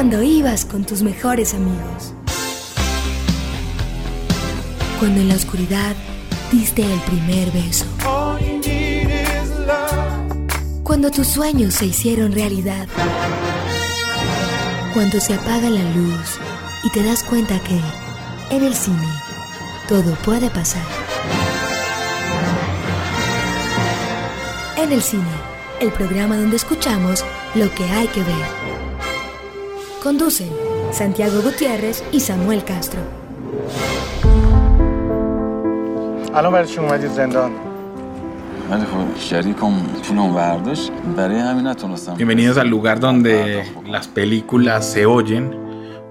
cuando ibas con tus mejores amigos. Cuando en la oscuridad diste el primer beso. Cuando tus sueños se hicieron realidad. Cuando se apaga la luz y te das cuenta que en el cine todo puede pasar. En el cine, el programa donde escuchamos lo que hay que ver. Conducen Santiago Gutiérrez y Samuel Castro. الان برای چی اومدید زندان ولی خب شریکم پولم برداشت برای همین نتونستم Bienvenidos al lugar donde las películas se oyen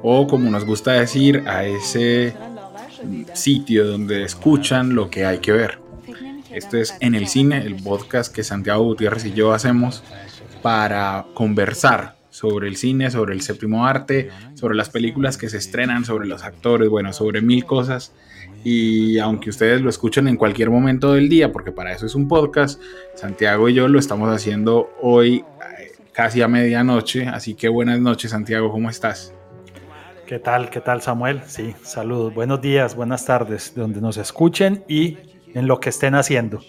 o como nos gusta decir a ese sitio donde escuchan lo que hay que ver. Esto es En el Cine, el podcast que Santiago Gutiérrez y yo hacemos para conversar sobre el cine, sobre el séptimo arte, sobre las películas que se estrenan, sobre los actores, bueno, sobre mil cosas. Y aunque ustedes lo escuchen en cualquier momento del día, porque para eso es un podcast, Santiago y yo lo estamos haciendo hoy eh, casi a medianoche. Así que buenas noches, Santiago, ¿cómo estás? ¿Qué tal? ¿Qué tal, Samuel? Sí, saludos. Buenos días, buenas tardes, de donde nos escuchen y en lo que estén haciendo.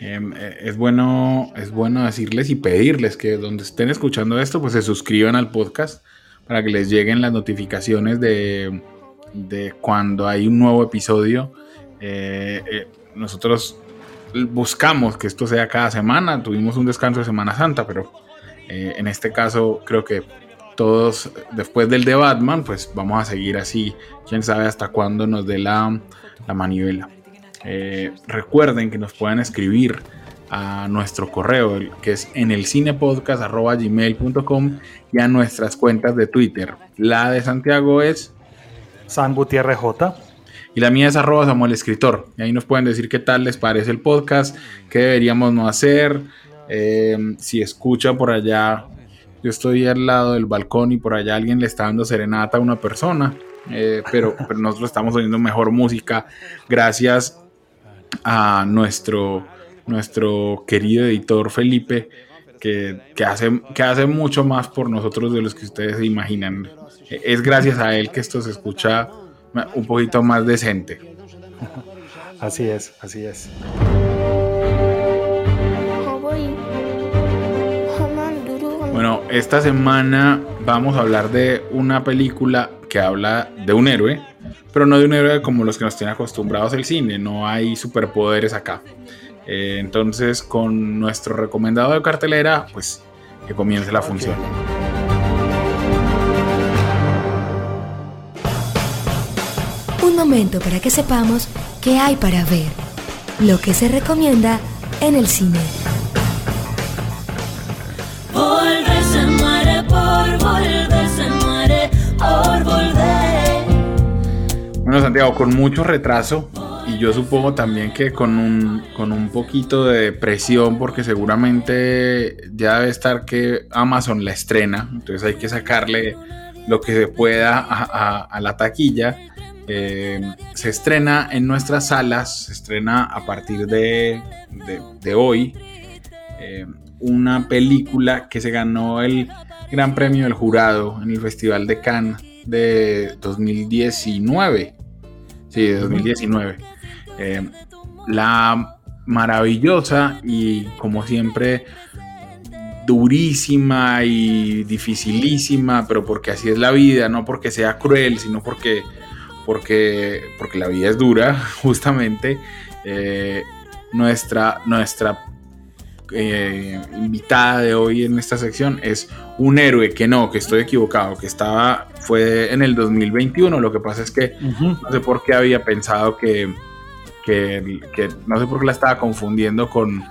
Eh, es, bueno, es bueno decirles y pedirles que donde estén escuchando esto, pues se suscriban al podcast para que les lleguen las notificaciones de, de cuando hay un nuevo episodio. Eh, eh, nosotros buscamos que esto sea cada semana. Tuvimos un descanso de Semana Santa, pero eh, en este caso creo que todos, después del de Batman, pues vamos a seguir así. Quién sabe hasta cuándo nos dé la, la manivela. Eh, recuerden que nos pueden escribir a nuestro correo, que es en el cinepodcast.gmail.com y a nuestras cuentas de Twitter. La de Santiago es San Gutiérrez J. y la mía es arroba Samuel Escritor. Y ahí nos pueden decir qué tal les parece el podcast, qué deberíamos no hacer. eh, si escuchan por allá, yo estoy al lado del balcón y por allá alguien le está dando serenata a una persona. eh, pero, pero nosotros estamos oyendo mejor música gracias a nuestro, nuestro querido editor Felipe, que, que, hace, que hace mucho más por nosotros de los que ustedes se imaginan. Es gracias a él que esto se escucha un poquito más decente. Así es, así es. Bueno, esta semana vamos a hablar de una película que habla de un héroe, pero no de un héroe como los que nos tienen acostumbrados el cine, no hay superpoderes acá. Eh, entonces, con nuestro recomendado de cartelera, pues que comience la función. Un momento para que sepamos qué hay para ver. Lo que se recomienda en el cine. Volver se muere por volver, Santiago, con mucho retraso y yo supongo también que con un, con un poquito de presión porque seguramente ya debe estar que Amazon la estrena, entonces hay que sacarle lo que se pueda a, la taquilla. Eh, se estrena en nuestras salas, se estrena a partir de, de- de hoy eh, una película que se ganó el Gran Premio del Jurado en el Festival de Cannes de 2019. Sí, de 2019. Eh, la maravillosa y como siempre durísima y dificilísima, pero porque así es la vida, no porque sea cruel, sino porque, porque, porque la vida es dura, justamente. Eh, nuestra, nuestra eh, invitada de hoy en esta sección es un héroe que no, que estoy equivocado, que estaba, fue en el 2021, lo que pasa es que no sé por qué había pensado que, que, que- no sé por qué la estaba confundiendo con,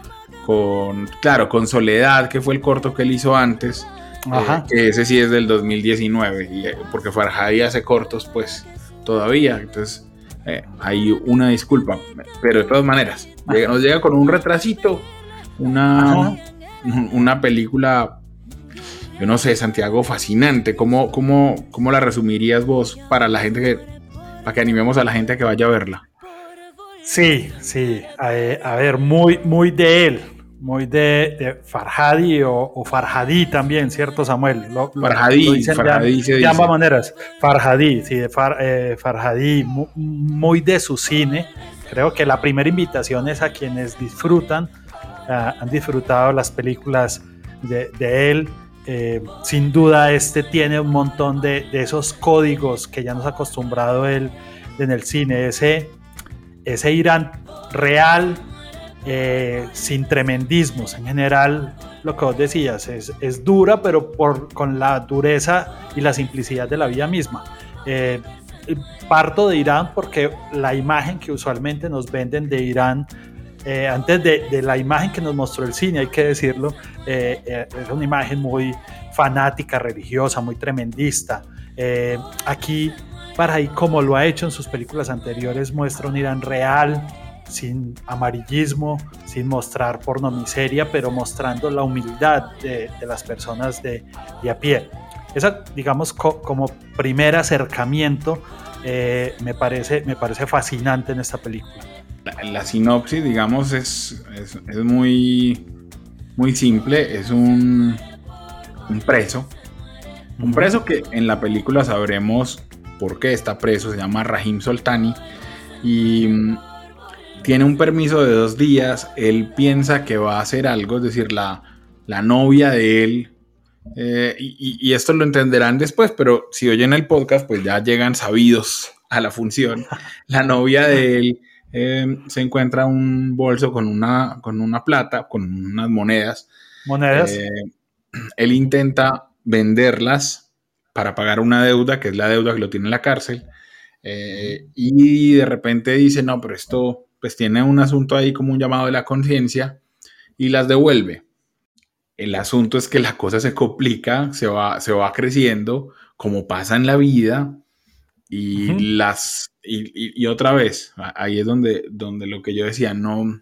con, claro, con Soledad, que fue el corto que él hizo antes, Ajá. eh, que ese sí es del 2019, y, eh, porque Farhadi hace cortos, pues todavía, entonces eh, hay una disculpa, pero de todas maneras, nos llega con un retrasito, una, una película, yo no sé, Santiago, fascinante, ¿cómo, cómo, cómo la resumirías vos para la gente que, para que animemos a la gente a que vaya a verla? Sí, sí. A, a ver, muy, muy de él. muy de, de Farhadi o, o Farhadi también, ¿cierto, Samuel? Lo- Farhadi, lo dicen de- Farhadi se de, dice. ambas maneras. Farhadi, sí, de Far- eh, muy de su cine. Creo que la primera invitación es a quienes disfrutan, ah, han disfrutado las películas de, de él. Eh, sin duda, este tiene un montón de, de esos códigos que ya nos ha acostumbrado él en el cine. Ese, ese Irán real, eh, sin tremendismos. En general, lo que vos decías, es, es dura, pero por, con la dureza y la simplicidad de la vida misma. Eh, parto de Irán porque la imagen que usualmente nos venden de Irán, eh, antes de, de la imagen que nos mostró el cine, hay que decirlo, eh, eh, es una imagen muy fanática, religiosa, muy tremendista. Eh, aquí, para ahí, como lo ha hecho en sus películas anteriores, muestra un Irán real, sin amarillismo, sin mostrar pornomiseria, pero mostrando la humildad de, de las personas de, de, a pie. Esa, digamos, co como primer acercamiento, eh, me, parece, me parece fascinante en esta película. La, la sinopsis, digamos, es, es, es, muy, muy simple. Es un, un preso. Un preso que en la película sabremos por qué está preso. Se llama Rahim Soltani. Y mm, tiene un permiso de dos días. Él piensa que va a hacer algo. Es decir, la, la novia de él. Eh, y, y, esto lo entenderán después, pero si oyen el podcast, pues ya llegan sabidos a la función. La novia de él eh, se encuentra un bolso con una, con una plata, con unas monedas. Monedas. Eh, él intenta venderlas para pagar una deuda, que es la deuda que lo tiene en la cárcel. Eh, y de repente dice, no, pero esto pues tiene un asunto ahí como un llamado de la conciencia y las devuelve. El asunto es que la cosa se complica, se va, se va creciendo, como pasa en la vida, y uh -huh. las y, y, y, otra vez ahí es donde, donde lo que yo decía no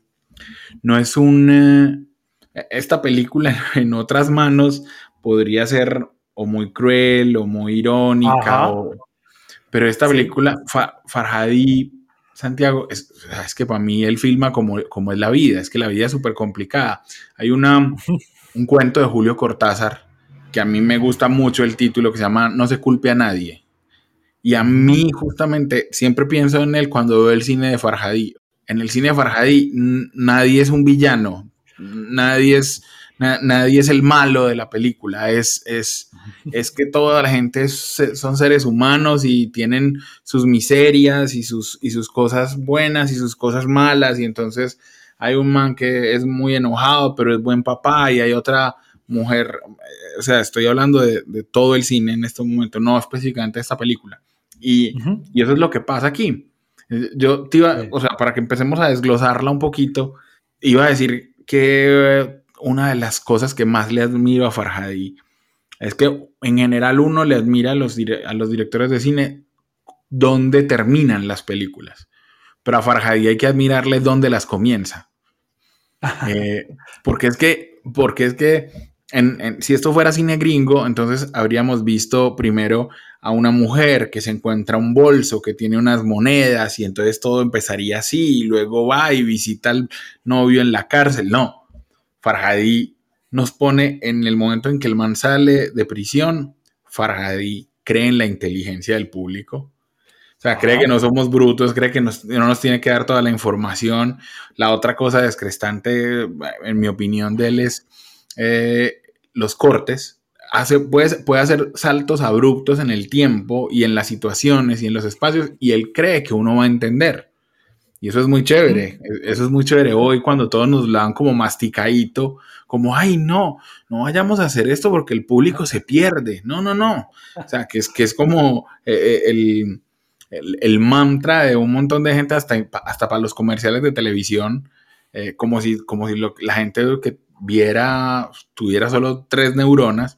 no es un eh, esta película en otras manos podría ser o muy cruel o muy irónica o, pero esta película. Fa, Farhadi Santiago es, es que para mí él filma como, como es la vida es que la vida es súper complicada hay una un cuento de Julio Cortázar que a mí me gusta mucho el título que se llama No se culpe a nadie y a mí justamente siempre pienso en él cuando veo el cine de Farhadi. En el cine de Farhadi nadie es un villano, nadie es, na, nadie es el malo de la película, es, es, es que toda la gente es, son seres humanos y tienen sus miserias y sus, y sus cosas buenas y sus cosas malas. Y entonces hay un man que es muy enojado pero es buen papá. Y hay otra mujer, o sea, estoy hablando de, de todo el cine en este momento, no específicamente de esta película. Y, uh -huh. y, eso es lo que pasa aquí. Yo te iba, sí. o sea, para que empecemos a desglosarla un poquito, iba a decir que una de las cosas que más le admiro a Farhadi es que en general uno le admira a los, a los directores de cine dónde terminan las películas, pero a Farhadi hay que admirarle dónde las comienza. eh, porque es que, porque es que en, en, si esto fuera cine gringo, entonces habríamos visto primero a una mujer que se encuentra un bolso que tiene unas monedas y entonces todo empezaría así y luego va y visita al novio en la cárcel. No, Farhadi nos pone en el momento en que el man sale de prisión, Farhadi cree en la inteligencia del público. O sea, cree que no somos brutos, cree que nos, no nos tiene que dar toda la información. La otra cosa descrestante, en mi opinión, de él es eh, los cortes. Hace, puede, puede hacer saltos abruptos en el tiempo y en las situaciones y en los espacios y él cree que uno va a entender. Y eso es muy chévere, eso es muy chévere hoy cuando todos nos lo dan como masticadito, como, ay, no, no vayamos a hacer esto porque el público se pierde. No, no, no. O sea, que es, que es como eh, el, el, el, mantra de un montón de gente, hasta, hasta para los comerciales de televisión, eh, como si, como si lo, la gente que viera, tuviera solo tres neuronas.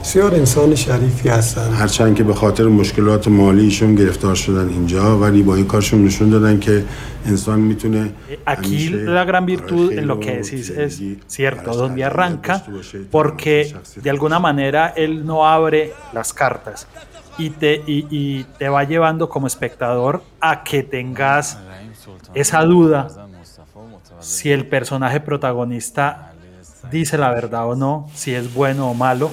بسیار انسان شریفی هستن هرچند که به خاطر مشکلات مالیشون گرفتار شدن اینجا ولی با این کارشون نشون دادن که انسان میتونه Aquí la gran virtud en lo que decís es cierto, donde arranca, porque de alguna manera él no abre las cartas y te, y, y te va llevando como espectador a que tengas esa duda si el personaje protagonista dice la verdad o no, si es bueno o malo,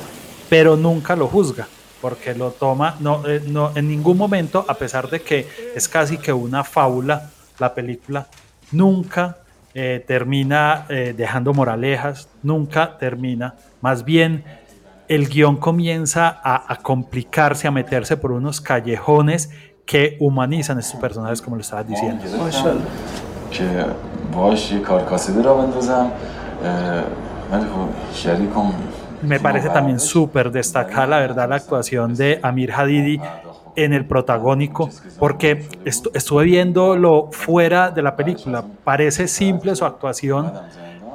pero nunca lo juzga, porque lo toma, no, eh, no, en ningún momento, a pesar de que es casi que una fábula la película, nunca eh, termina eh, dejando moralejas, nunca termina, más bien el guion comienza a, complicarse, a meterse por unos callejones que humanizan a estos personajes, como lo estabas diciendo. Me parece también súper destacar, la verdad, la actuación de Amir Hadidi en el protagónico, porque estu estuve viéndolo fuera de la película. Parece simple su actuación,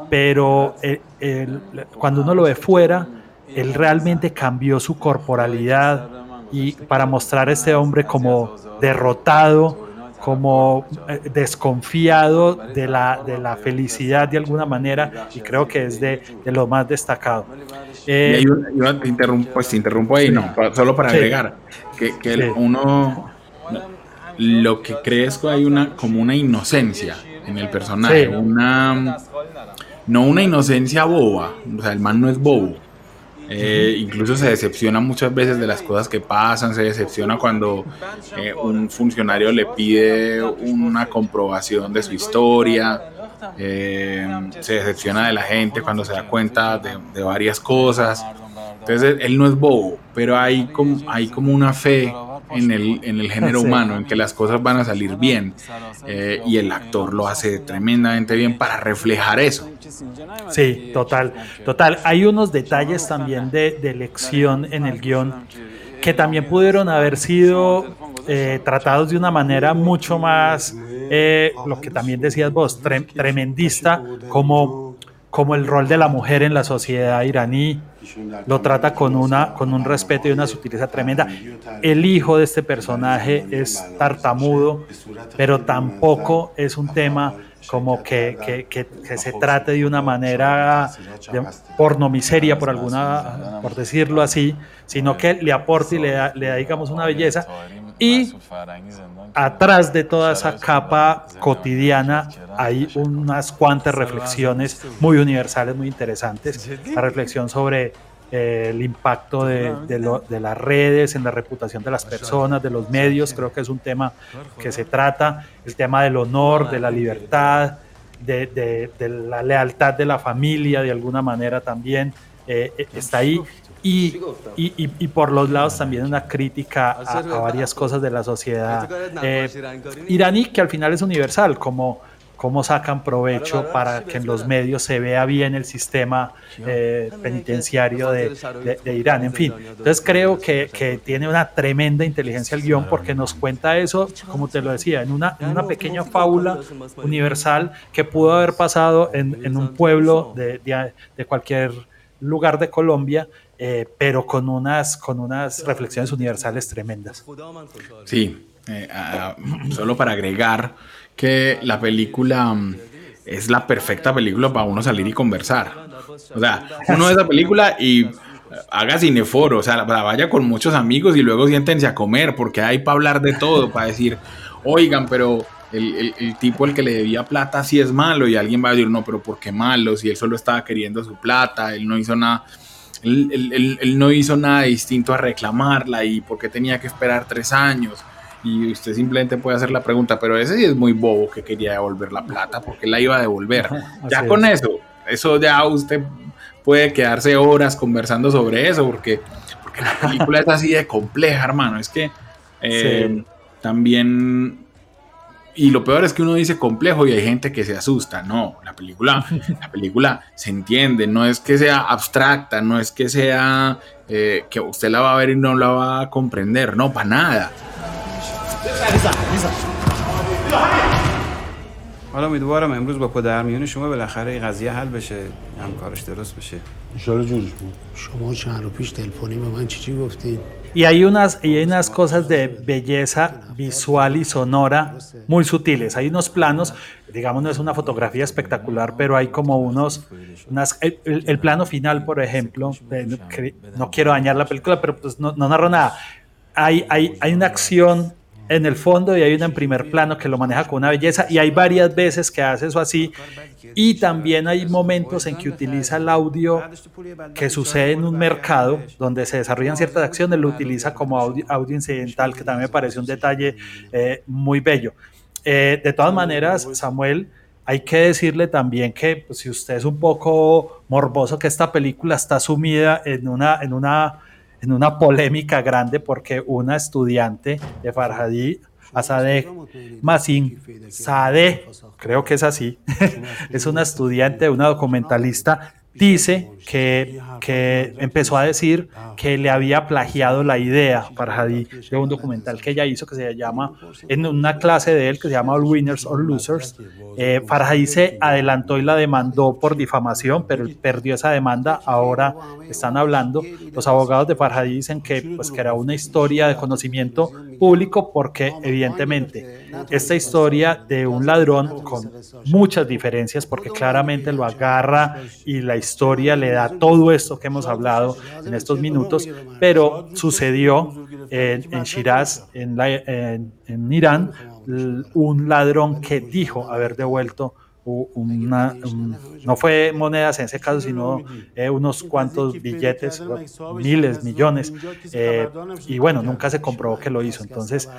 pero eh, cuando uno lo ve fuera, él realmente cambió su corporalidad y para mostrar a este hombre como derrotado, como eh, desconfiado de la, de la felicidad de alguna manera, y creo que es de, de lo más destacado. Eh, un- yo te interrumpo, pues te interrumpo ahí, no, pa- solo para Sí. agregar que, que Sí. uno lo que que hay una como una inocencia en el personaje, Sí. una no una inocencia boba, o sea, el man no es bobo. Eh, incluso se decepciona muchas veces de las cosas que pasan, se decepciona cuando eh, un funcionario le pide una comprobación de su historia, eh, se decepciona de la gente cuando se da cuenta de, de varias cosas. Entonces él no es bobo, pero hay como, hay como una fe en el, en el género humano, en que las cosas van a salir bien. eh, y el actor lo hace tremendamente bien para reflejar eso. Sí, total, total. Hay unos detalles también de, de elección en el guion que también pudieron haber sido eh, tratados de una manera mucho más, eh, lo que también decías vos, tre- tremendista, como, como el rol de la mujer en la sociedad iraní. Lo trata con, una, con un respeto y una sutileza tremenda. El hijo de este personaje es tartamudo, pero tampoco es un tema como que, que- que- se trate de una manera de pornomiseria, por alguna, por decirlo así, sino que le aporte y le da, le da, digamos, una belleza. Y atrás de toda esa capa cotidiana hay unas cuantas reflexiones muy universales, muy interesantes. La reflexión sobre eh, el impacto de, de lo- de las redes en la reputación de las personas, de los medios, creo que es un tema que se trata, el tema del honor, de la libertad, de, de- de la lealtad de la familia, de alguna manera también eh, eh, está ahí. Y, y- y- y por los lados también una crítica a, a varias cosas de la sociedad eh, iraní, que al final es universal, como cómo sacan provecho para que en los medios se vea bien el sistema eh, penitenciario de, de- de Irán, en fin. Entonces creo que, que tiene una tremenda inteligencia el guion porque nos cuenta eso, como te lo decía, en una, en una pequeña fábula universal que pudo haber pasado en, en un pueblo de, de- de cualquier lugar de Colombia, eh, pero con unas, con unas reflexiones universales tremendas. Sí, eh, solo para agregar que la película mm, es la perfecta película para uno salir y conversar. O sea, uno ve esa película y eh, haga cineforo, o sea, vaya con muchos amigos y luego siéntense a comer, porque hay para hablar de todo, para decir, oigan, pero el, el- el tipo al que le debía plata sí es malo, y alguien va a decir, no, pero ¿por qué malo? Si él solo estaba queriendo su plata, él no hizo nada. Él, él- él- él no hizo nada distinto a reclamarla y por qué tenía que esperar tres años. Y usted simplemente puede hacer la pregunta, pero ese sí es muy bobo que quería devolver la plata porque la iba a devolver. Ya con es. eso, eso ya usted puede quedarse horas conversando sobre eso porque, porque la película es así de compleja, hermano. Es que eh, Sí. también y lo peor es que uno dice complejo y hay gente que se asusta. No, la película, la película se entiende, no es que sea abstracta, no es que sea eh, que usted la va a ver y no la va a comprender, no, para nada. حالا امیدوارم امروز با پدرمیون شما بالاخره این قضیه حل بشه هم کارش درست بشه انشالله جورش بود شما چند رو پیش تلفنی به من چی چی گفتین y hay unas, y hay unas cosas de belleza visual y sonora muy sutiles. Hay unos planos, digamos, no es una fotografía espectacular, pero hay como unos, el, plano final, por ejemplo, no, no quiero dañar la película, pero pues no, no narro nada. Hay, hay, hay una acción en el fondo y hay una en primer plano que lo maneja con una belleza y hay varias veces que hace eso así y también hay momentos en que utiliza el audio que sucede en un mercado donde se desarrollan ciertas acciones, lo utiliza como audio, incidental, que también me parece un detalle eh, muy bello. Eh, de todas maneras, Samuel, hay que decirle también que pues, si usted es un poco morboso, que esta película está sumida en una, en una, en una polémica grande porque una estudiante de Farhadi, Asadeh Masin Sadeh, creo que es así, es una estudiante, una documentalista, dice que, que empezó a decir que le había plagiado la idea Farhadi de un documental que ella hizo que se llama, en una clase de él que se llama All Winners or Losers. Eh, se adelantó y la demandó por difamación, pero perdió esa demanda. Ahora están hablando. Los abogados de Farhadi dicen que, pues, que era una historia de conocimiento público porque evidentemente esta historia de un ladrón con muchas diferencias porque claramente lo agarra y la historia le da todo esto que hemos hablado en estos minutos, pero sucedió en, Shiraz, en, la- en- en Irán, un ladrón que dijo haber devuelto una, un- no fue monedas en ese caso, sino eh, unos cuantos billetes, miles, millones, eh, y bueno, nunca se comprobó que lo hizo. Entonces,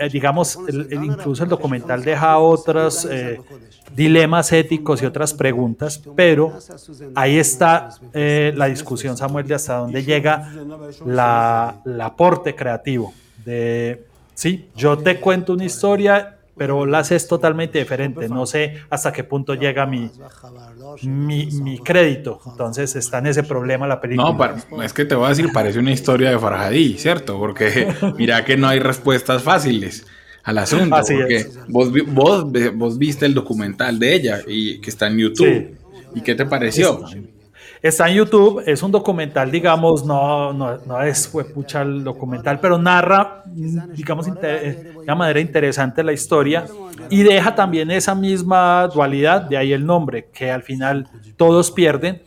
eh, digamos, el- el- incluso el documental deja otros eh, dilemas éticos y otras preguntas, pero ahí está eh, la discusión, Samuel, de hasta dónde llega la, el aporte creativo. De, sí, yo te cuento una historia, pero la haces totalmente diferente. No sé hasta qué punto llega mi, mi, mi crédito. Entonces está en ese problema la película. No, par- es que te voy a decir, parece una historia de Farhadi, ¿cierto? Porque mira que no hay respuestas fáciles al asunto. Así porque es. Vos, vos, vos viste el documental de ella y que está en YouTube. Sí. ¿Y qué te pareció? Está en YouTube, es un documental, digamos, no, no, no es pucha el documental, pero narra, mm, digamos, inte- de una manera interesante la historia y deja también esa misma dualidad, de ahí el nombre, que al final todos pierden.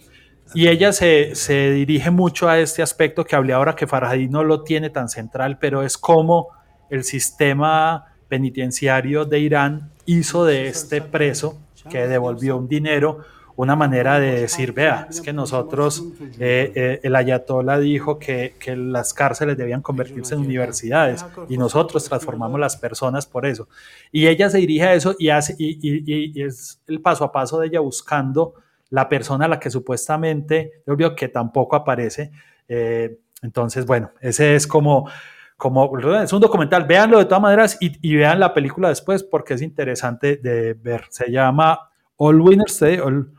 Y ella se, se dirige mucho a este aspecto que hablé ahora, que Farhadi no lo tiene tan central, pero es como el sistema penitenciario de Irán hizo de este preso que devolvió un dinero una manera de decir, vea, es que nosotros, eh, eh, el ayatollah dijo que, que las cárceles debían convertirse en universidades y nosotros transformamos las personas por eso. Y ella se dirige a eso y, hace, y, es el paso a paso de ella buscando la persona a la que supuestamente, yo que tampoco aparece. eh, entonces, bueno, ese es como, como, es un documental, véanlo de todas maneras y, y vean la película después porque es interesante de ver. Se llama All Winners, ¿sí? All,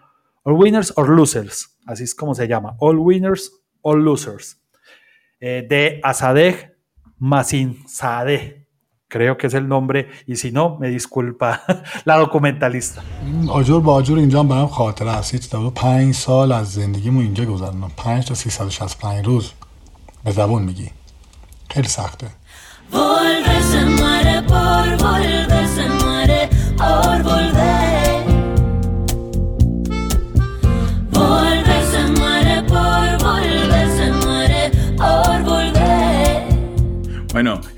All Winners or Losers, así es como se llama, All Winners or Losers, eh, de Asadeh Masin Sadeh, creo que es el nombre, y si no, me disculpa la documentalista. این آجر با آجر اینجا هم برام خاطره است یه چیز پنج سال از زندگیمو اینجا گذروندم پنج تا 365 روز به زبون میگی خیلی سخته Volver se muere por volver, se muere por volver.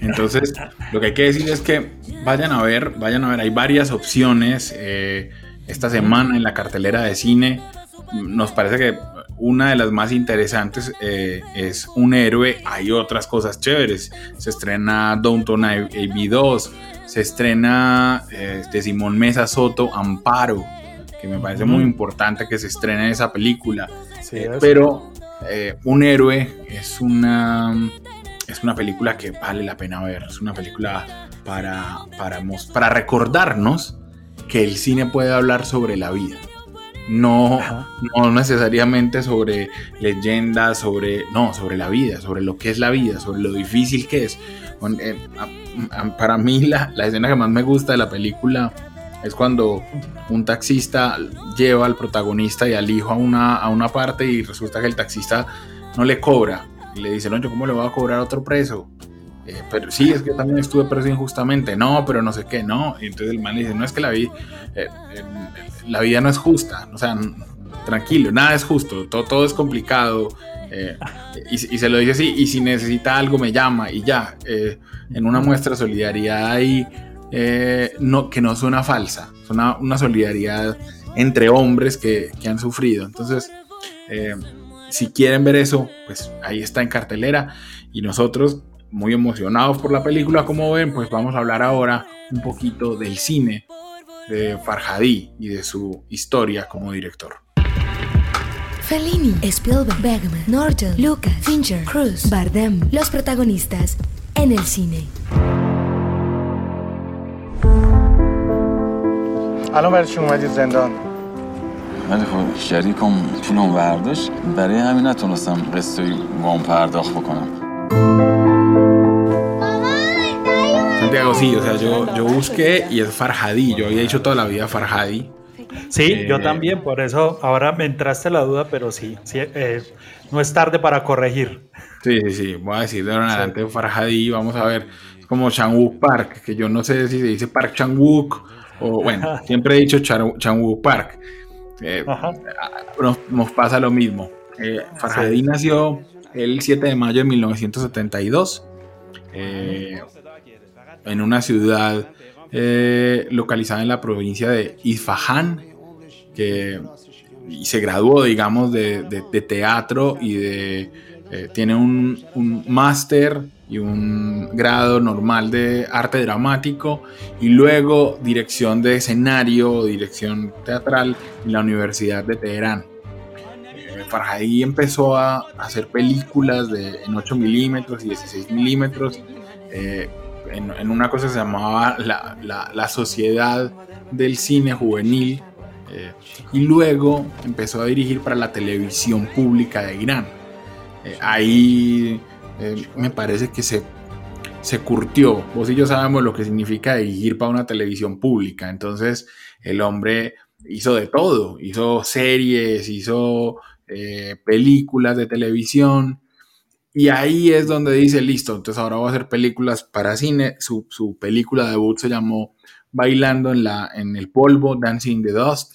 entonces lo que hay que decir es que vayan a ver, vayan a ver, hay varias opciones eh, esta semana en la cartelera de cine. Nos parece que una de las más interesantes eh, es Un héroe, hay otras cosas chéveres. Se estrena Downton AB 2, se estrena eh, de Simón Mesa Soto Amparo, que me parece muy importante que se estrene esa película. Sí, Eh, pero Un héroe es una, es una película que vale la pena ver. Es una película para, para, para recordarnos que el cine puede hablar sobre la vida. No, no necesariamente sobre leyendas, sobre, no, sobre la vida, sobre lo que es la vida, sobre lo difícil que es. Eh, para mí la, la escena que más me gusta de la película Es cuando un taxista lleva al protagonista y al hijo a una, a una parte y resulta que el taxista no le cobra. Le dice, no, yo cómo le voy a cobrar otro preso. Eh, pero sí, es que también estuve preso injustamente. No, pero no sé qué, no. Y entonces el man le dice, no es que la vida, eh, eh, la vida no es justa. O sea, tranquilo, nada es justo, todo, todo es complicado. eh, y, y se lo dice así, y si necesita algo me llama y ya. en una muestra de solidaridad ahí, no, que no suena falsa, suena una solidaridad entre hombres que, que han sufrido. Entonces, eh, si quieren ver eso, pues ahí está en cartelera. Y nosotros, muy emocionados por la película, como ven, pues vamos a hablar ahora un poquito del cine de Farhadi y de su historia como director. Fellini, Spielberg, Bergman, Norton, Lucas, Fincher, Cruz, Bardem, los protagonistas en el cine. الان برای چی اومدید زندان ولی خب شریکم پولم برداشت برای همین نتونستم قسطی وام پرداخت بکنم Santiago, sí, o sea, yo, yo busqué y es Farhadi, yo había dicho toda la vida Farhadi. Sí, Eh, yo también, por eso ahora me entraste la duda, pero sí, sí, eh, no es tarde para corregir. Sí, sí, sí, voy a decir de ahora en adelante Farhadi, vamos a ver, es como Changwook Park, que yo no sé si se dice Park Changwook o bueno, siempre he dicho Char- Changwook Park. Eh, nos, nos pasa lo mismo. Eh, nació el 7 de mayo de 1972 eh, en una ciudad eh, localizada en la provincia de Isfahan, que y se graduó, digamos, de, de- de teatro y de eh, tiene un, un máster y un grado normal de arte dramático y luego dirección de escenario, dirección teatral en la Universidad de Teherán. Eh, Farhadi empezó a hacer películas de, en 8 milímetros y 16 milímetros eh, en, una cosa que se llamaba la, la- la Sociedad del Cine Juvenil eh, y luego empezó a dirigir para la televisión pública de Irán. Eh, ahí eh, me parece que se, se curtió. Vos y yo sabemos lo que significa dirigir para una televisión pública. Entonces el hombre hizo de todo. Hizo series, hizo eh, películas de televisión. Y ahí es donde dice, listo, entonces ahora voy a hacer películas para cine. Su, su película debut se llamó Bailando en, la, en el polvo, Dancing in the Dust.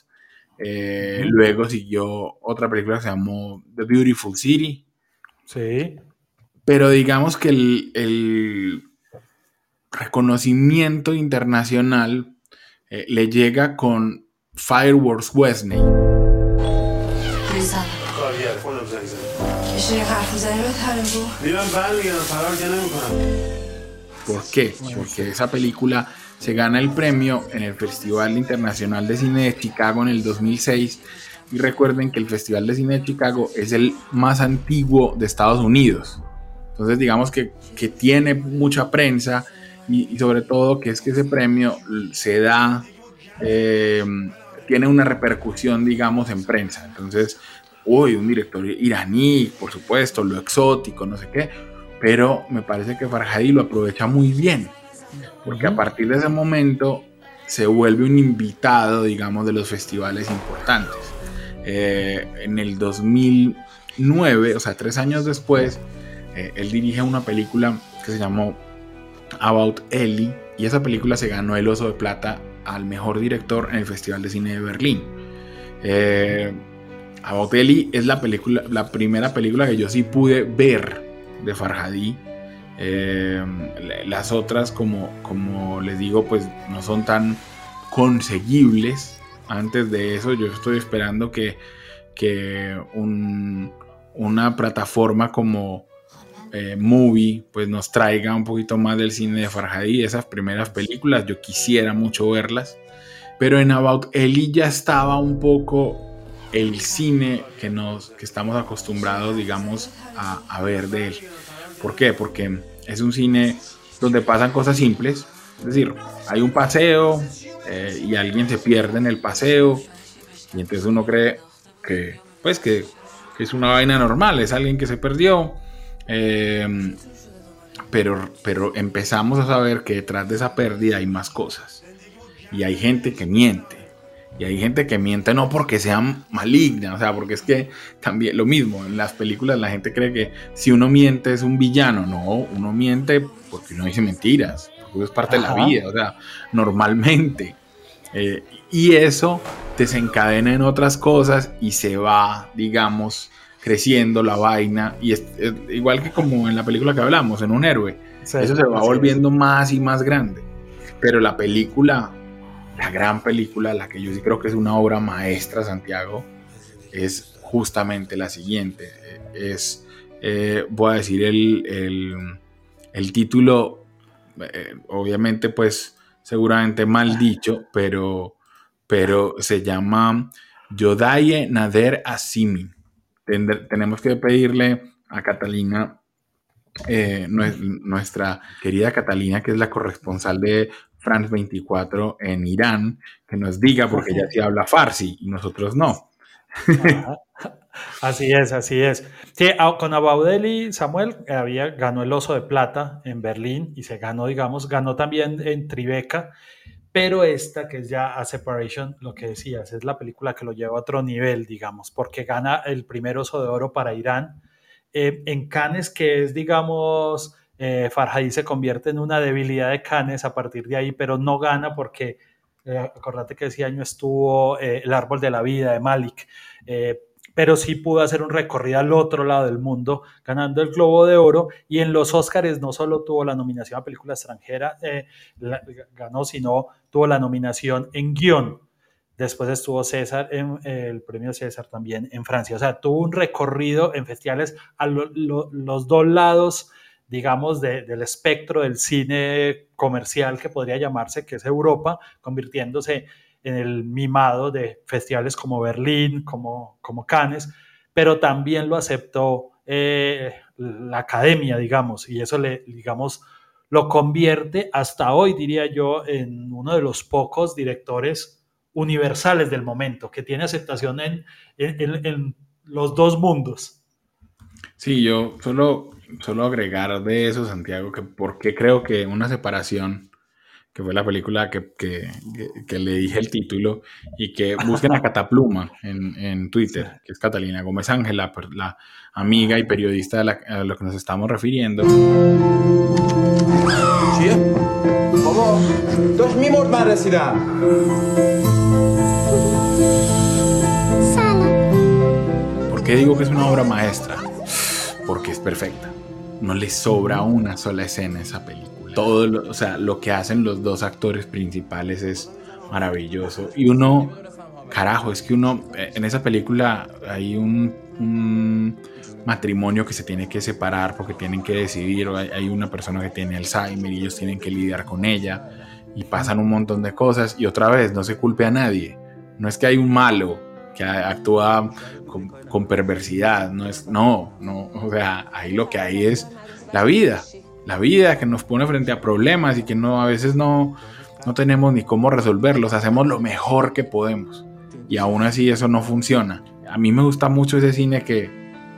Eh, Luego siguió otra película que se llamó The Beautiful City. Sí. Pero digamos que el, reconocimiento internacional eh, le llega con Fireworks Wesley. ¿Por qué? Porque esa película se gana el premio en el Festival Internacional de Cine de Chicago en el 2006. Y recuerden que el Festival de Cine de Chicago es el más antiguo de Estados Unidos. Entonces digamos que, que tiene mucha prensa y, y sobre todo que es que ese premio se da, eh, tiene una repercusión digamos en prensa. Entonces, uy, un director iraní, por supuesto, lo exótico, no sé qué, pero me parece que Farhadi lo aprovecha muy bien, porque a partir de ese momento se vuelve un invitado, digamos, de los festivales importantes. Eh, en el 2009, o sea, tres años después, eh, él dirige una película que se llamó About Ellie, y esa película se ganó el Oso de Plata al mejor director en el Festival de Cine de Berlín. Eh, About Ellie es la, película, la primera película que yo sí pude ver de Farhadi. Eh, las otras, como, como les digo, pues no son tan conseguibles. Antes de eso, yo estoy esperando que, que un- una plataforma como eh, Movie pues nos traiga un poquito más del cine de Farhadi, esas primeras películas. Yo quisiera mucho verlas. Pero en About Ellie ya estaba un poco el cine que, nos, que estamos acostumbrados, digamos, a, ver de él. ¿Por qué? Porque es un cine donde pasan cosas simples. Es decir, hay un paseo eh, y alguien se pierde en el paseo y entonces uno cree que, pues, que es una vaina normal, es alguien que se perdió. Eh, pero, pero empezamos a saber que detrás de esa pérdida hay más cosas. y hay gente que miente. Y hay gente que miente no porque sea maligna, o sea, porque es que también lo mismo, en las películas la gente cree que si uno miente es un villano, no, uno miente porque uno dice mentiras, porque es parte de la vida, o sea, normalmente. Eh, y eso desencadena en otras cosas y se va, digamos, creciendo la vaina. Y es, es igual que como en la película que hablamos, en un héroe. Sí, eso se va es. volviendo más y más grande. Pero la película, la gran película, la que yo sí creo que es una obra maestra, Santiago, es justamente la siguiente. Eh, Es, eh, voy a decir el, el, el título, eh, obviamente pues seguramente mal dicho, pero, pero se llama Yodaye Nader Asimi. Tenemos que pedirle a Catalina, eh, nue- nuestra querida Catalina, que es la corresponsal de France 24 en Irán, que nos diga, porque ella sí habla farsi y nosotros no. Ajá. Así es, así es. Sí, con Abaudeli Samuel había, ganó el Oso de Plata en Berlín y se ganó, digamos, ganó también en Tribeca, pero esta que es ya A Separation, lo que decías, es la película que lo lleva a otro nivel, digamos, porque gana el primer Oso de Oro para Irán. Eh, en Cannes, que es, digamos, eh, se convierte en una debilidad de Cannes a partir de ahí, pero no gana porque, eh, acordate que ese año estuvo eh, El Árbol de la Vida de Malik. Pero sí pudo hacer un recorrido al otro lado del mundo, ganando el Globo de Oro. Y en los Oscars no solo tuvo la nominación a película extranjera, eh, ganó, sino tuvo la nominación en guion. Después estuvo César, en, el premio César también en Francia. O sea, tuvo un recorrido en festivales a lo- lo- los dos lados, digamos, de- del espectro del cine comercial que podría llamarse, que es Europa, convirtiéndose el mimado de festivales como Berlín, como, como Cannes, pero también lo aceptó eh, la academia, digamos, y eso le, digamos, lo convierte hasta hoy, diría yo, en uno de los pocos directores universales del momento, que tiene aceptación en, en- en- en los dos mundos. Sí, yo solo, solo agregar de eso, Santiago, que porque creo que una separación, que fue la película que, que, le dije el título, y que busquen a Catapluma en, en Twitter, que es Catalina Gómez Ángela, la amiga y periodista de la, a la que nos estamos refiriendo. ¿Sí? Eh. ¿Cómo? Dos mimos más ¿Por qué digo que es una obra maestra? Porque es perfecta. No le sobra una sola escena a esa película todo, lo, o sea, lo que hacen los dos actores principales es maravilloso. Y uno, carajo, es que uno, eh, en esa película hay un, un matrimonio que se tiene que separar porque tienen que decidir. o Hay, una persona que tiene Alzheimer y ellos tienen que lidiar con ella. Y pasan un montón de cosas. Y otra vez, no se culpe a nadie. No es que hay un malo que actúa con, con perversidad, no es, no, no, o sea, ahí lo que hay es la vida, la vida que nos pone frente a problemas y que no, a veces no, no tenemos ni cómo resolverlos, hacemos lo mejor que podemos y aún así eso no funciona. A mí me gusta mucho ese cine que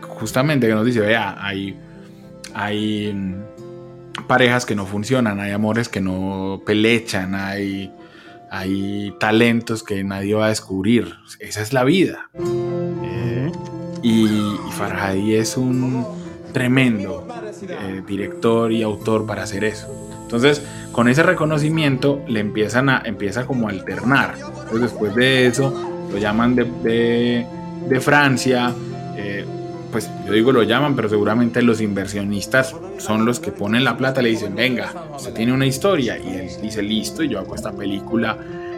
justamente que nos dice, vea, hay, hay mm, parejas que no funcionan, hay amores que no pelechan, hay hay talentos que nadie va a descubrir. Esa es la vida. Eh, y, y Farhadi es un tremendo eh, director y autor para hacer eso. Entonces, con ese reconocimiento le empiezan a empieza como a alternar. Entonces, después de eso, lo llaman de, de- de Francia. eh, pues yo digo lo llaman, pero seguramente los inversionistas son los que ponen la plata, le dicen, venga, usted tiene una historia, y él dice, listo, y yo hago esta película,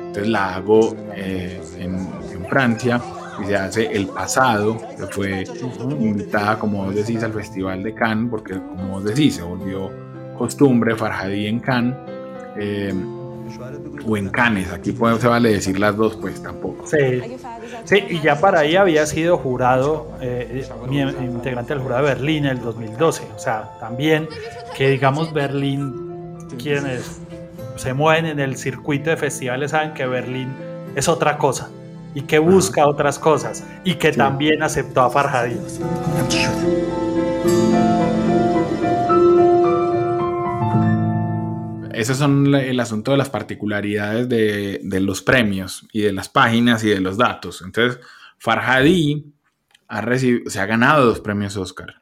entonces la hago eh, en, en Francia, y se hace El Pasado, que fue invitada, como vos decís, al Festival de Cannes, porque como vos decís, se volvió costumbre Farhadi en Cannes, eh, o en Cannes, aquí puede, se vale decir las dos, pues tampoco. Sí, sí, y ya para ahí había sido jurado, eh, integrante del jurado de Berlín en el 2012. O sea, también que digamos Berlín, quienes se mueven en el circuito de festivales saben que Berlín es otra cosa y que busca otras cosas y que también aceptó a Farhadi. esos son el asunto de las particularidades de, de los premios y de las páginas y de los datos. Entonces, Farhadi ha recibido, se ha ganado dos premios Oscar,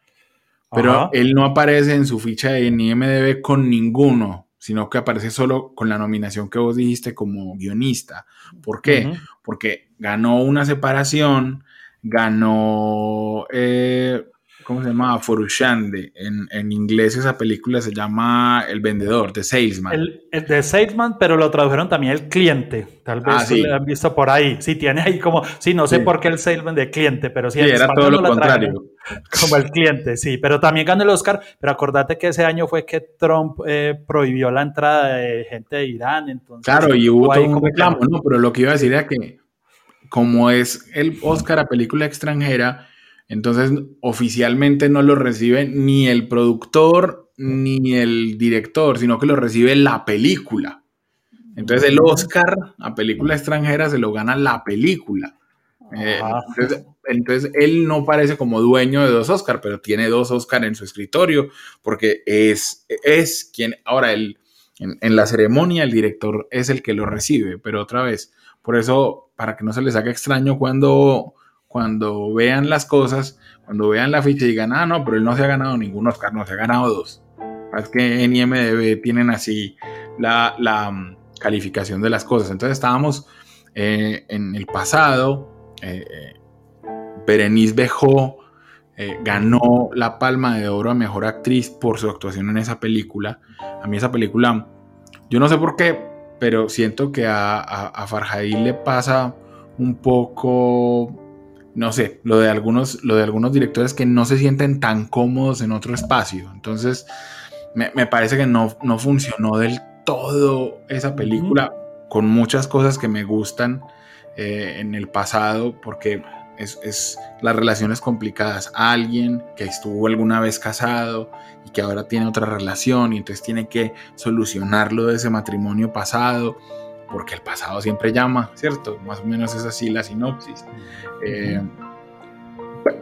pero Ajá. él no aparece en su ficha en IMDb con ninguno, sino que aparece solo con la nominación que vos dijiste como guionista. ¿Por qué? Porque ganó una separación, ganó, eh, ¿cómo se llama? Forushande. En, en inglés esa película se llama El Vendedor, The Salesman. El, el de Salesman, pero lo tradujeron también el cliente. Tal vez Ah, sí. lo han visto por ahí. Sí, tiene ahí como, sí, no sé Sí. por qué el Salesman de cliente, pero sí, Sí, era todo lo trajeron contrario. Como el cliente, sí, pero también ganó el Oscar. Pero acordate que ese año fue que Trump eh, prohibió la entrada de gente de Irán. Entonces, Claro, y hubo todo un reclamo, ¿no? Pero lo que iba a decir era que, como es el Oscar a película extranjera, entonces oficialmente no lo recibe ni el productor ni el director, sino que lo recibe la película. Entonces el Oscar a película extranjera se lo gana la película. Eh, entonces, entonces, él no parece como dueño de dos Oscar, pero tiene dos Oscar en su escritorio, porque es, es quien, ahora en, en la ceremonia el director es el que lo recibe, pero otra vez, por eso, para que no se les haga extraño cuando, cuando vean las cosas, cuando vean la ficha y digan, ah, no, pero él no se ha ganado ningún Oscar, no, se ha ganado dos. Es que en IMDB tienen así la, la mm, calificación de las cosas. Entonces estábamos eh, en el pasado, eh, eh, Berenice Bejo eh, ganó la Palma de Oro a Mejor Actriz por su actuación en esa película. A mí esa película, yo no sé por qué, pero siento que a, a, le pasa un poco, no sé, lo de, algunos, lo de algunos directores que no se sienten tan cómodos en otro espacio. Entonces, me, me parece que no, no funcionó del todo esa película, con muchas cosas que me gustan eh, en el pasado, porque es, es, las relaciones complicadas. Alguien que estuvo alguna vez casado y que ahora tiene otra relación y entonces tiene que solucionarlo de ese matrimonio pasado, porque el pasado siempre llama, ¿cierto? Más o menos es así la sinopsis. Eh,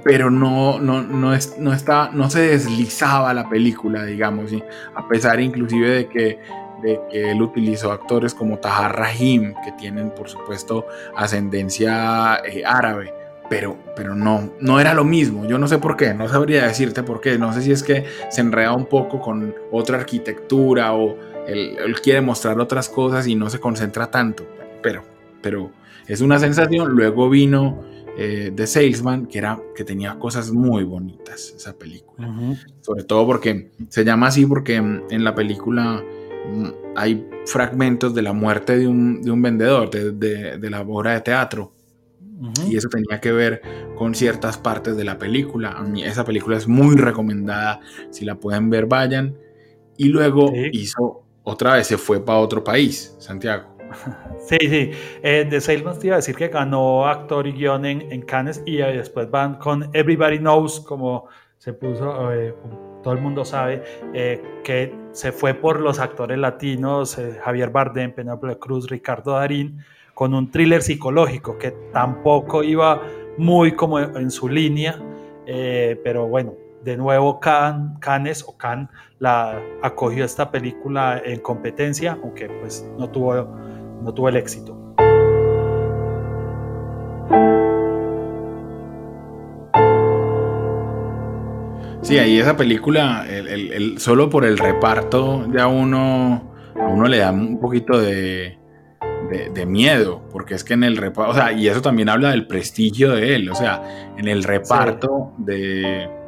pero no, no, no, es, no, está, no se deslizaba la película, digamos, ¿sí? a pesar inclusive de que, de que él utilizó actores como Tahar Rahim, que tienen por supuesto ascendencia eh, árabe, pero, pero no, no era lo mismo, yo no sé por qué, no sabría decirte por qué, no sé si es que se enreda un poco con otra arquitectura o él, él quiere mostrar otras cosas y no se concentra tanto, pero, pero es una sensación, luego vino eh, The Salesman, que, era, que tenía cosas muy bonitas, esa película. Uh -huh. Sobre todo porque se llama así porque en, en la película mm, hay fragmentos de la muerte de un, de un vendedor, de, de, de, la obra de teatro. Uh -huh. Y eso tenía que ver con ciertas partes de la película. A mí esa película es muy recomendada. Si la pueden ver, vayan. Y luego sí. hizo otra vez, se fue para otro país, Santiago. Sí, sí. Eh, The Salesman te iba a decir que ganó actor y guion en, en Cannes y después van con Everybody Knows, como se puso, eh, todo el mundo sabe, eh, que se fue por los actores latinos, eh, Javier Bardem, Penélope Cruz, Ricardo Darín, con un thriller psicológico que tampoco iba muy como en su línea, eh, pero bueno, de nuevo Can, Cannes o Cannes la acogió esta película en competencia, aunque pues no tuvo, no tuvo el éxito. Sí, ahí esa película, el, el, el, solo por el reparto ya uno, a uno le da un poquito de, de, de, miedo, porque es que en el reparto, o sea, y eso también habla del prestigio de él, o sea, en el reparto sí. de,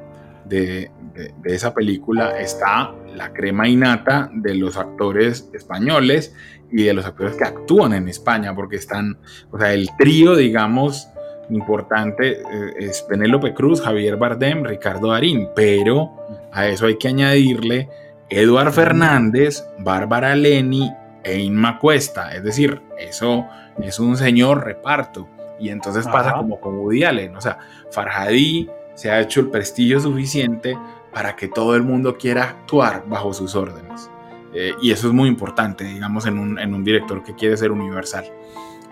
de, de, de, esa película está la crema innata de los actores españoles y de los actores que actúan en España, porque están, o sea, el trío, digamos, importante eh, es Penélope Cruz, Javier Bardem, Ricardo Darín, pero a eso hay que añadirle Eduard Fernández, Bárbara Leni e Inma Cuesta, es decir, eso es un señor reparto, y entonces pasa como con Woody Allen, o sea, Farhadi se ha hecho el prestigio suficiente para que todo el mundo quiera actuar bajo sus órdenes. Eh, y eso es muy importante, digamos, en un, en un director que quiere ser universal.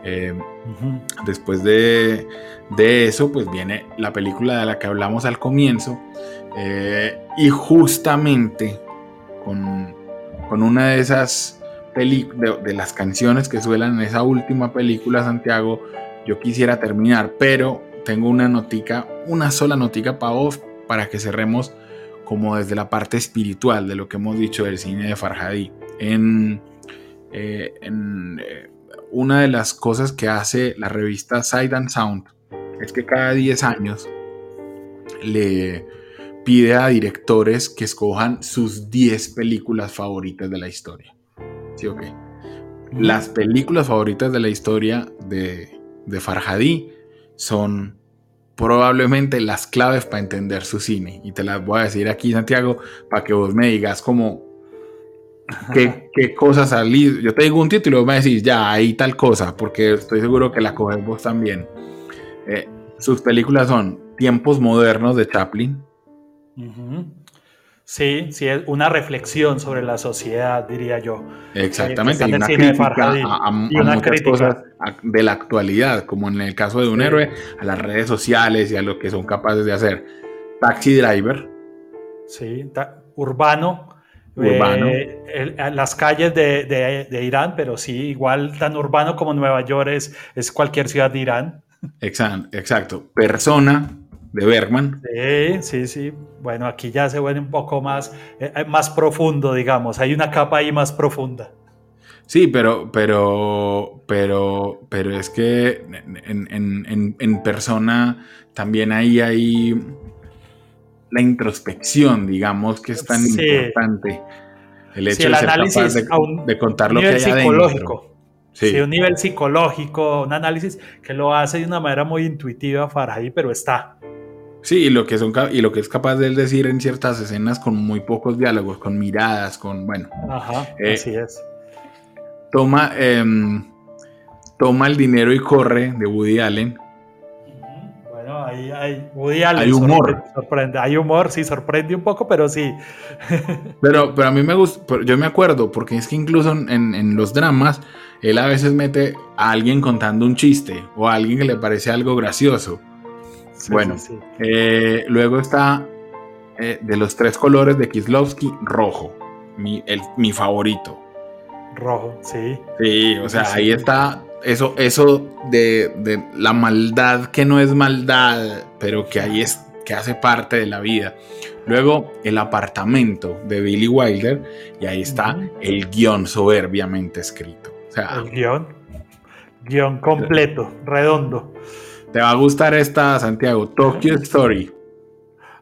Eh, uh -huh. Después de, de, eso, pues viene la película de la que hablamos al comienzo. Eh, y justamente con, con una de esas peli de, de las canciones que suenan en esa última película, Santiago, yo quisiera terminar, pero tengo una notica, una sola notica para para que cerremos como desde la parte espiritual de lo que hemos dicho del cine de Farhadi. En, eh, en, eh, una de las cosas que hace la revista Sight and Sound es que cada 10 años le pide a directores que escojan sus 10 películas favoritas de la historia. ¿Sí o qué? Las películas favoritas de la historia de, de Farhadi son probablemente las claves para entender su cine. Y te las voy a decir aquí, Santiago, para que vos me digas como qué, qué cosas salí. Yo te digo un título y vos me decís, ya, ahí tal cosa, porque estoy seguro que la coges vos también. Eh, sus películas son Tiempos Modernos de Chaplin. Sí, sí, es una reflexión sobre la sociedad, diría yo. Exactamente, y una de crítica Farhadi. a, a- Y a una muchas crítica. cosas de la actualidad, como en el caso de un Sí. héroe, a las redes sociales y a lo que son capaces de hacer. Taxi Driver, Sí, ta- urbano. Urbano. eh, el- las calles de, de- de Irán, pero sí, igual tan urbano como Nueva York es, es cualquier ciudad de Irán. exa- exacto. Persona de Bergman, Sí, sí, sí. Bueno, aquí ya se vuelve un poco más, eh, eh, más profundo, digamos. Hay una capa ahí más profunda. Sí, pero, pero, pero, pero es que en, en- en- en persona también ahí hay la introspección, digamos, que es tan Sí. importante. El hecho Sí, el de ser capaz análisis de, a un de contar lo que hay psicológico. adentro. Sí. Sí, un nivel psicológico, un análisis que lo hace de una manera muy intuitiva Farhadi, pero está. Sí, y lo que son y lo que es capaz de él decir en ciertas escenas con muy pocos diálogos, con miradas, con bueno, Ajá, Eh, así es. toma em, toma el dinero y corre de Woody Allen. Bueno, ahí hay Woody Allen Hay humor. Sorprende, hay humor, sí, sorprende un poco, pero sí. Pero, pero a mí me gusta, yo me acuerdo, porque es que incluso en, en los dramas, él a veces mete a alguien contando un chiste o a alguien que le parece algo gracioso. Sí, bueno, sí, sí. eh, luego está eh, de los tres colores de Kislovsky, rojo, mi, el- mi favorito. Rojo, sí. Sí, o sea, ahí está eso, eso de, de la maldad que no es maldad, pero que ahí es, que hace parte de la vida. Luego, el apartamento de Billy Wilder, y ahí está el guion soberbiamente escrito. O sea, El guion. Guión completo, redondo. Te va a gustar esta, Santiago, Tokyo Story.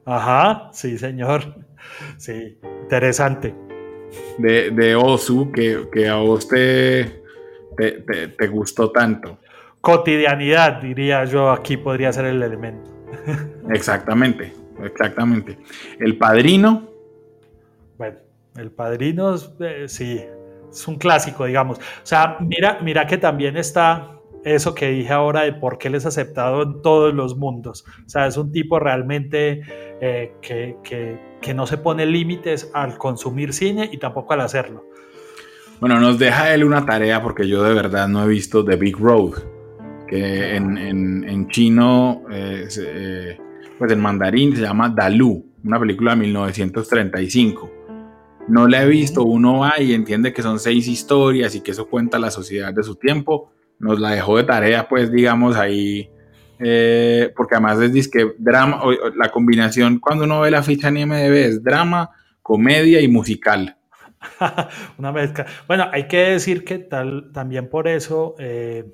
Ajá, sí, señor. Sí, interesante. de, de Osu que, que a vos te, te, te- te gustó tanto. Cotidianidad, diría yo, aquí podría ser el elemento. Exactamente, exactamente. El padrino, Bueno, El Padrino, eh, sí, es un clásico, digamos. O sea, mira, mira que también está eso que dije ahora de por qué él es aceptado en todos los mundos. O sea, es un tipo realmente eh, que, que- no se pone límites al consumir cine y tampoco al hacerlo. bueno, nos deja él una tarea porque yo de verdad no he visto The Big Road, que en, en- en chino, eh, eh, pues en mandarín se llama Dalu, una película de 1935. No la he visto, uno va y entiende que son seis historias y que eso cuenta la sociedad de su tiempo. Nos la dejó de tarea, pues digamos ahí, eh, porque además es disque drama, o- la combinación cuando uno ve la ficha en IMDb es drama, comedia y musical. Una mezcla. Bueno, hay que decir que tal, también por eso eh,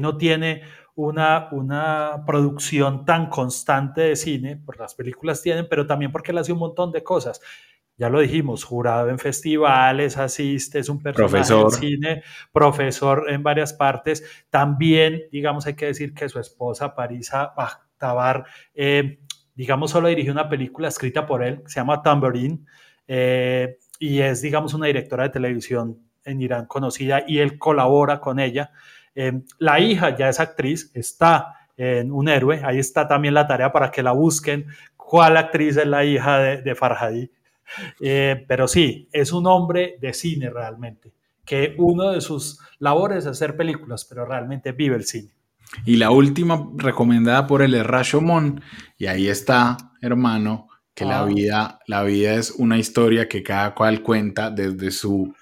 no tiene una, una producción tan constante de cine, por las películas tienen, pero también porque él hace un montón de cosas. Ya lo dijimos, jurado en festivales, asiste, es un personaje Profesor. del cine, profesor en varias partes. También, digamos, hay que decir que su esposa, Parisa Bakhtabar, eh, digamos, solo dirigió una película escrita por él, que se llama Tambourine, eh, y es, digamos, una directora de televisión en Irán conocida, y él colabora con ella. Eh, la hija ya es actriz, está en Un Héroe, ahí está también la tarea para que la busquen, cuál actriz es la hija de, de Farhadi. Eh, pero sí, es un hombre de cine realmente, que uno de sus labores es hacer películas, pero realmente vive el cine. Y la última recomendada por el es Rashomon, y ahí está, hermano, que la Ah. vida, la vida es una historia que cada cual cuenta desde su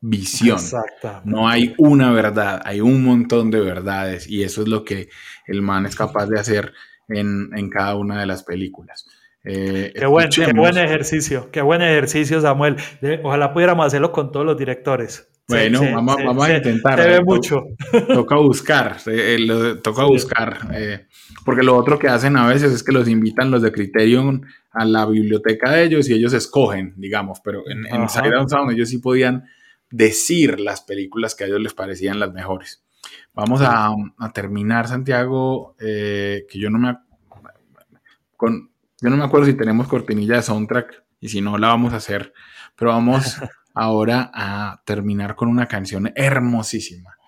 visión. Exacto. No hay una verdad, hay un montón de verdades y eso es lo que el man es capaz de hacer en, en cada una de las películas. Eh, Qué buen, qué escuchemos- buen ejercicio, qué buen ejercicio, Samuel. De- ojalá pudiéramos hacerlo con todos los directores. Bueno, vamos, vamos a intentar. Se ve eh, to- mucho. Toca buscar, eh, lo- toca buscar. eh, porque lo otro que hacen a veces es que los invitan los de Criterion a la biblioteca de ellos y ellos escogen, digamos, pero en, en Ajá. Side Down Sound ellos sí podían decir las películas que a ellos les parecían las mejores. Vamos a, a terminar, Santiago, eh, que yo no me con, yo no me acuerdo si tenemos cortinilla de soundtrack y si no la vamos a hacer, pero vamos ahora a terminar con una canción hermosísima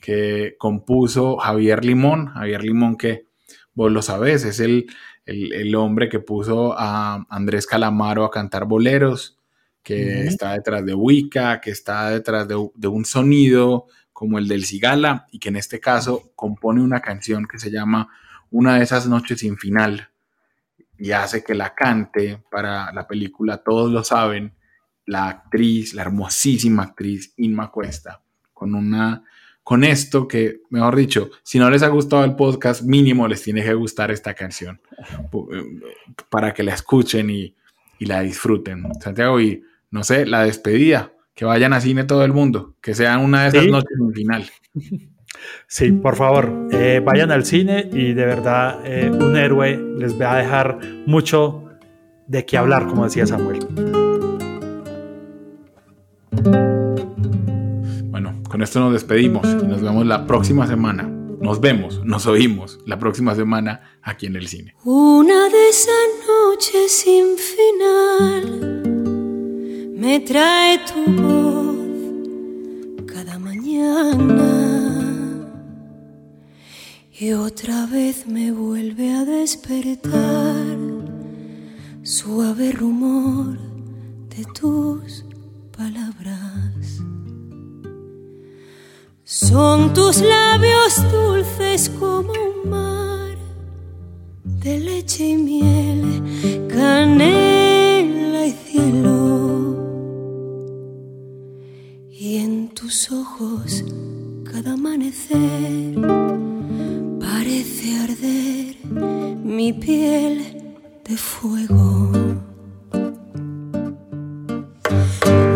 que compuso Javier Limón, Javier Limón que vos lo sabés, es el, el, el hombre que puso a Andrés Calamaro a cantar boleros, que está detrás de Wicca, que está detrás de, de un sonido como el del Cigala y que en este caso compone una canción que se llama Una de esas noches sin final y hace que la cante para la película, todos lo saben, la actriz, la hermosísima actriz Inma Cuesta, con una con esto que, mejor dicho, si no les ha gustado el podcast, mínimo les tiene que gustar esta canción eh, para que la escuchen y, y la disfruten. Santiago, y no sé, la despedida, que vayan a cine todo el mundo, que sean una de esas Sí. noches sin final. Sí, por favor, eh, vayan al cine y de verdad eh, un héroe les va a dejar mucho de qué hablar, como decía Samuel. Bueno, con esto nos despedimos y nos vemos la próxima semana. Nos vemos, nos oímos la próxima semana aquí en el cine. Una de esas noches sin final me trae tu voz cada mañana y otra vez me vuelve a despertar suave rumor de tus palabras. Son tus labios dulces como un mar de leche y miel, canela y cielo. Y en tus ojos cada amanecer mi piel de fuego.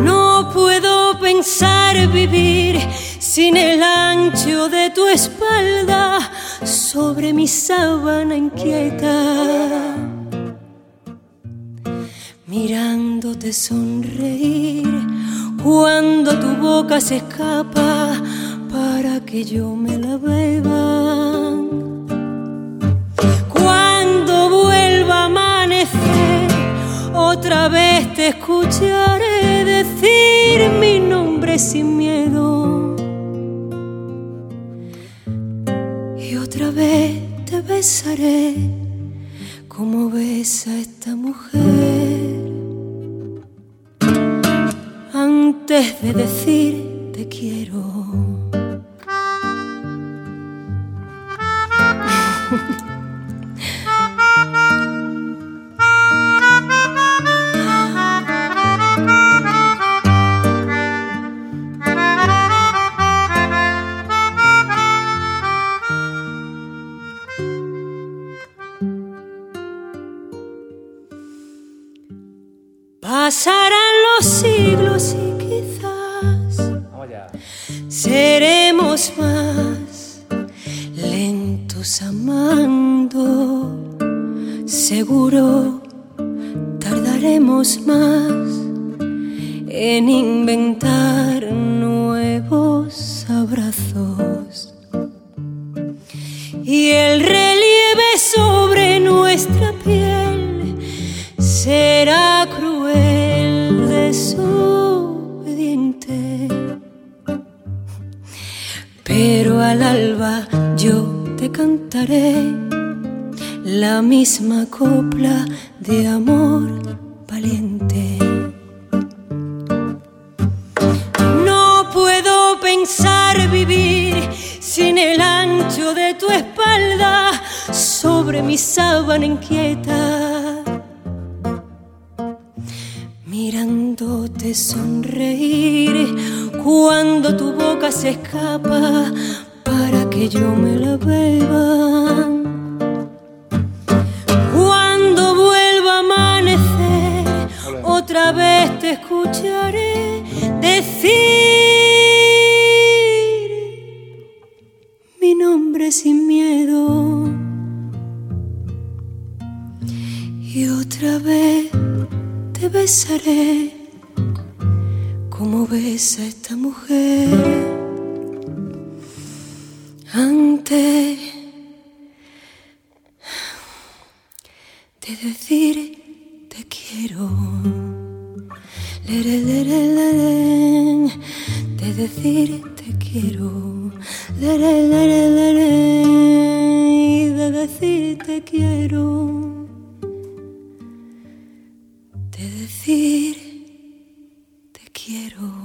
No puedo pensar vivir sin el ancho de tu espalda sobre mi sábana inquieta. Mirándote sonreír cuando tu boca se escapa para que yo me la beba. Otra vez te escucharé decir mi nombre sin miedo. Y otra vez te besaré como besa esta mujer. Antes de decir te quiero. Pasarán los siglos y quizás seremos más lentos amando. Seguro tardaremos más en inventar nuevos abrazos. Y el relieve sobre nuestra piel será al alba yo te cantaré la misma copla de amor valiente. No puedo pensar vivir sin el ancho de tu espalda sobre mi sábana inquieta. Mirándote sonreír cuando tu boca se escapa que yo me la beba. Cuando vuelva a amanecer, otra vez te escucharé decir mi nombre sin miedo. Y otra vez te besaré como besa esta mujer antes de decir te quiero, lere, lere, lere, de decir te quiero, y de decir te quiero, de decir te quiero.